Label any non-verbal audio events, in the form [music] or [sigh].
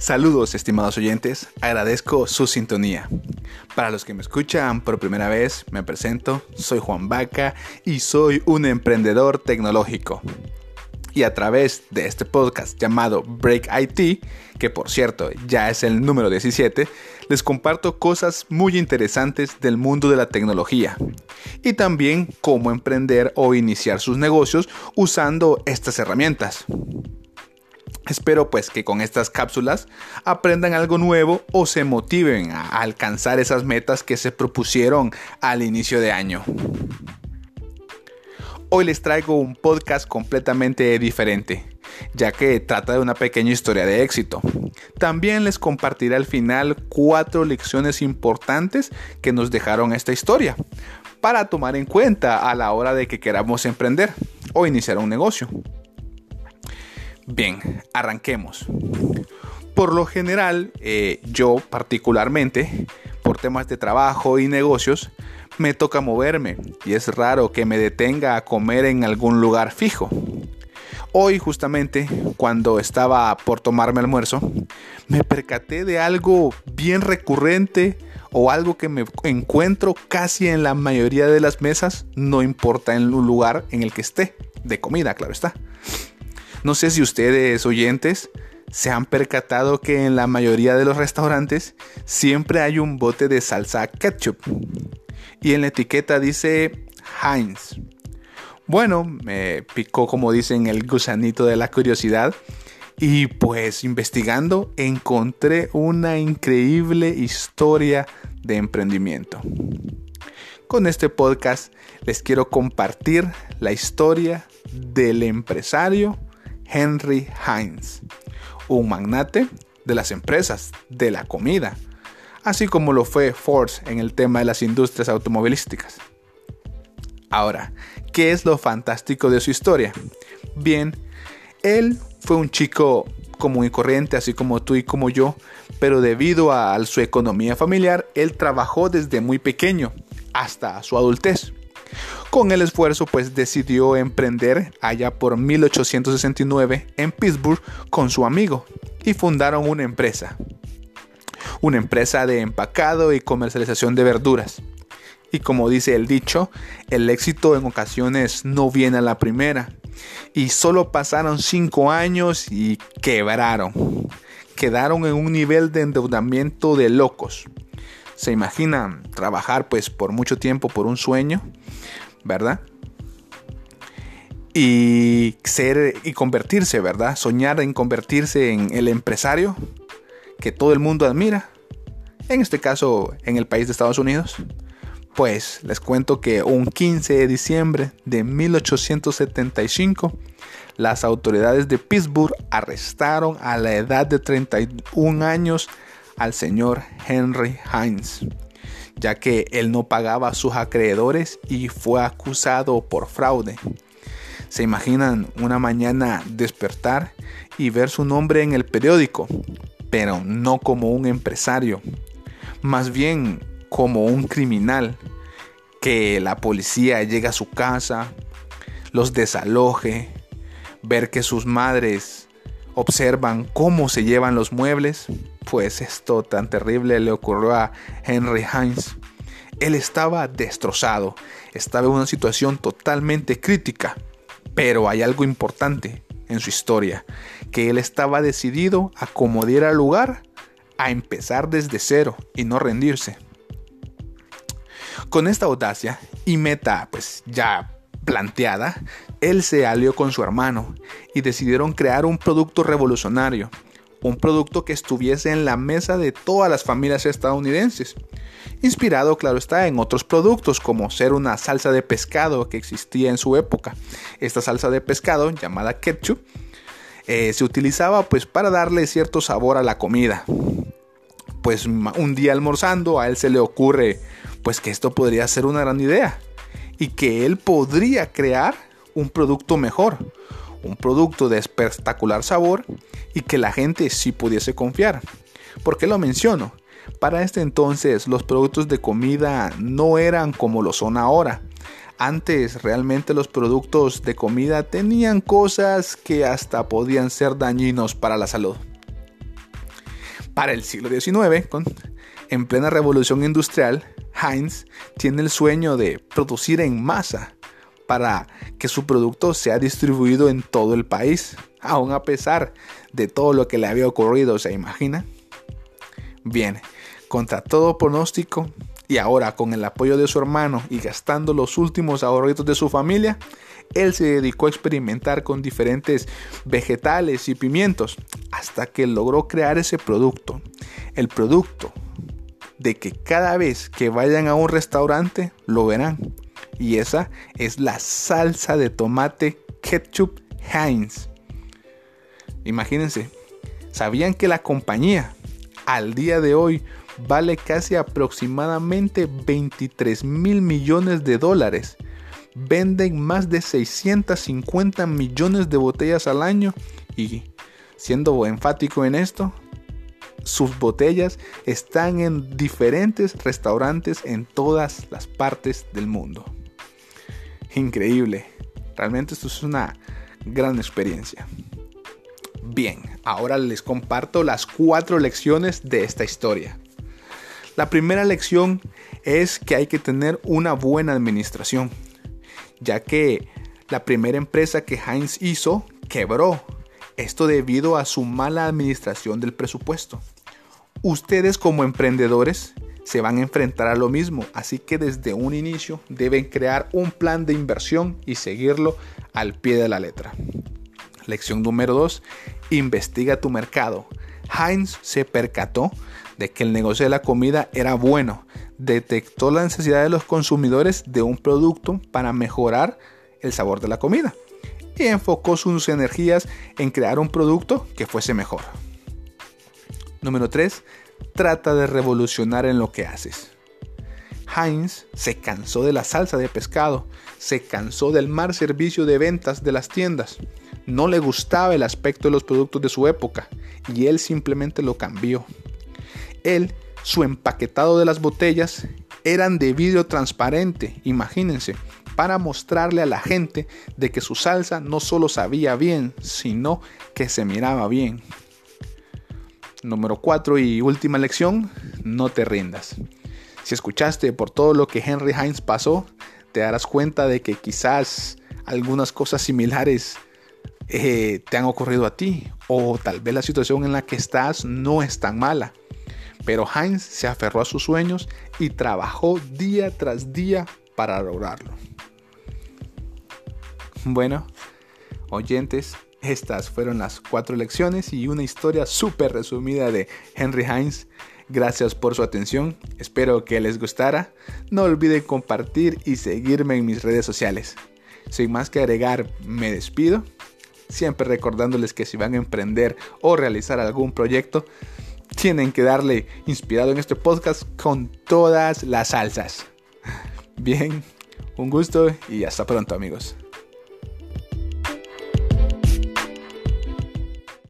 Saludos estimados oyentes, agradezco su sintonía. Para los que me escuchan por primera vez, me presento, soy Juan Vaca y soy un emprendedor tecnológico. Y a través de este podcast llamado Break IT, que por cierto ya es el número 17, les comparto cosas muy interesantes del mundo de la tecnología y también cómo emprender o iniciar sus negocios usando estas herramientas. Espero pues que con estas cápsulas aprendan algo nuevo o se motiven a alcanzar esas metas que se propusieron al inicio de año. Hoy les traigo un podcast completamente diferente, ya que trata de una pequeña historia de éxito. También les compartiré al final cuatro lecciones importantes que nos dejaron esta historia, para tomar en cuenta a la hora de que queramos emprender o iniciar un negocio. Bien, arranquemos. Por lo general, eh, yo particularmente, por temas de trabajo y negocios, me toca moverme y es raro que me detenga a comer en algún lugar fijo. Hoy justamente, cuando estaba por tomarme almuerzo, me percaté de algo bien recurrente o algo que me encuentro casi en la mayoría de las mesas, no importa en el lugar en el que esté, de comida, claro está. No sé si ustedes oyentes se han percatado que en la mayoría de los restaurantes siempre hay un bote de salsa ketchup y en la etiqueta dice Heinz. Bueno, me picó como dicen el gusanito de la curiosidad y pues investigando encontré una increíble historia de emprendimiento. Con este podcast les quiero compartir la historia del empresario Henry Heinz, un magnate de las empresas, de la comida, así como lo fue Ford en el tema de las industrias automovilísticas. Ahora, ¿qué es lo fantástico de su historia? Bien, él fue un chico común y corriente, así como tú y como yo, pero debido a su economía familiar, él trabajó desde muy pequeño hasta su adultez. Con el esfuerzo pues decidió emprender allá por 1869 en Pittsburgh con su amigo y fundaron una empresa. Una empresa de empacado y comercialización de verduras. Y como dice el dicho, el éxito en ocasiones no viene a la primera. Y solo pasaron cinco años y quebraron. Quedaron en un nivel de endeudamiento de locos. ¿Se imaginan trabajar pues por mucho tiempo por un sueño? ¿Verdad? Y ser y convertirse, ¿verdad? Soñar en convertirse en el empresario que todo el mundo admira. En este caso, en el país de Estados Unidos. Pues les cuento que un 15 de diciembre de 1875, las autoridades de Pittsburgh arrestaron a la edad de 31 años al señor Henry Hines ya que él no pagaba a sus acreedores y fue acusado por fraude. ¿Se imaginan una mañana despertar y ver su nombre en el periódico? Pero no como un empresario, más bien como un criminal, que la policía llega a su casa, los desaloje, ver que sus madres observan cómo se llevan los muebles, pues esto tan terrible le ocurrió a Henry Hines. Él estaba destrozado, estaba en una situación totalmente crítica, pero hay algo importante en su historia, que él estaba decidido a como diera lugar a empezar desde cero y no rendirse. Con esta audacia y meta pues ya planteada, él se alió con su hermano y decidieron crear un producto revolucionario, un producto que estuviese en la mesa de todas las familias estadounidenses. Inspirado, claro está, en otros productos como ser una salsa de pescado que existía en su época. Esta salsa de pescado, llamada ketchup, eh, se utilizaba pues para darle cierto sabor a la comida. Pues un día almorzando a él se le ocurre pues que esto podría ser una gran idea y que él podría crear un producto mejor, un producto de espectacular sabor y que la gente sí pudiese confiar. ¿Por qué lo menciono? Para este entonces los productos de comida no eran como lo son ahora. Antes realmente los productos de comida tenían cosas que hasta podían ser dañinos para la salud. Para el siglo XIX, en plena revolución industrial, Heinz tiene el sueño de producir en masa para que su producto sea distribuido en todo el país, aun a pesar de todo lo que le había ocurrido, ¿se imagina? Bien, contra todo pronóstico y ahora con el apoyo de su hermano y gastando los últimos ahorritos de su familia, él se dedicó a experimentar con diferentes vegetales y pimientos hasta que logró crear ese producto. El producto de que cada vez que vayan a un restaurante lo verán. Y esa es la salsa de tomate ketchup Heinz. Imagínense, ¿sabían que la compañía al día de hoy vale casi aproximadamente 23 mil millones de dólares. Venden más de 650 millones de botellas al año y siendo enfático en esto, sus botellas están en diferentes restaurantes en todas las partes del mundo. Increíble. Realmente esto es una gran experiencia. Bien, ahora les comparto las cuatro lecciones de esta historia. La primera lección es que hay que tener una buena administración, ya que la primera empresa que Heinz hizo quebró, esto debido a su mala administración del presupuesto. Ustedes como emprendedores se van a enfrentar a lo mismo, así que desde un inicio deben crear un plan de inversión y seguirlo al pie de la letra. Lección número 2. Investiga tu mercado. Heinz se percató de que el negocio de la comida era bueno. Detectó la necesidad de los consumidores de un producto para mejorar el sabor de la comida. Y enfocó sus energías en crear un producto que fuese mejor. Número 3. Trata de revolucionar en lo que haces. Heinz se cansó de la salsa de pescado, se cansó del mal servicio de ventas de las tiendas no le gustaba el aspecto de los productos de su época y él simplemente lo cambió. Él, su empaquetado de las botellas eran de vidrio transparente, imagínense, para mostrarle a la gente de que su salsa no solo sabía bien, sino que se miraba bien. Número 4 y última lección, no te rindas. Si escuchaste por todo lo que Henry Heinz pasó, te darás cuenta de que quizás algunas cosas similares eh, te han ocurrido a ti o tal vez la situación en la que estás no es tan mala. Pero Heinz se aferró a sus sueños y trabajó día tras día para lograrlo. [laughs] Bueno, oyentes, estas fueron las cuatro lecciones y una historia súper resumida de Henry Heinz. Gracias por su atención, espero que les gustara. No olviden compartir y seguirme en mis redes sociales. Sin más que agregar, me despido siempre recordándoles que si van a emprender o realizar algún proyecto, tienen que darle inspirado en este podcast con todas las salsas. [laughs] Bien, un gusto y hasta pronto amigos.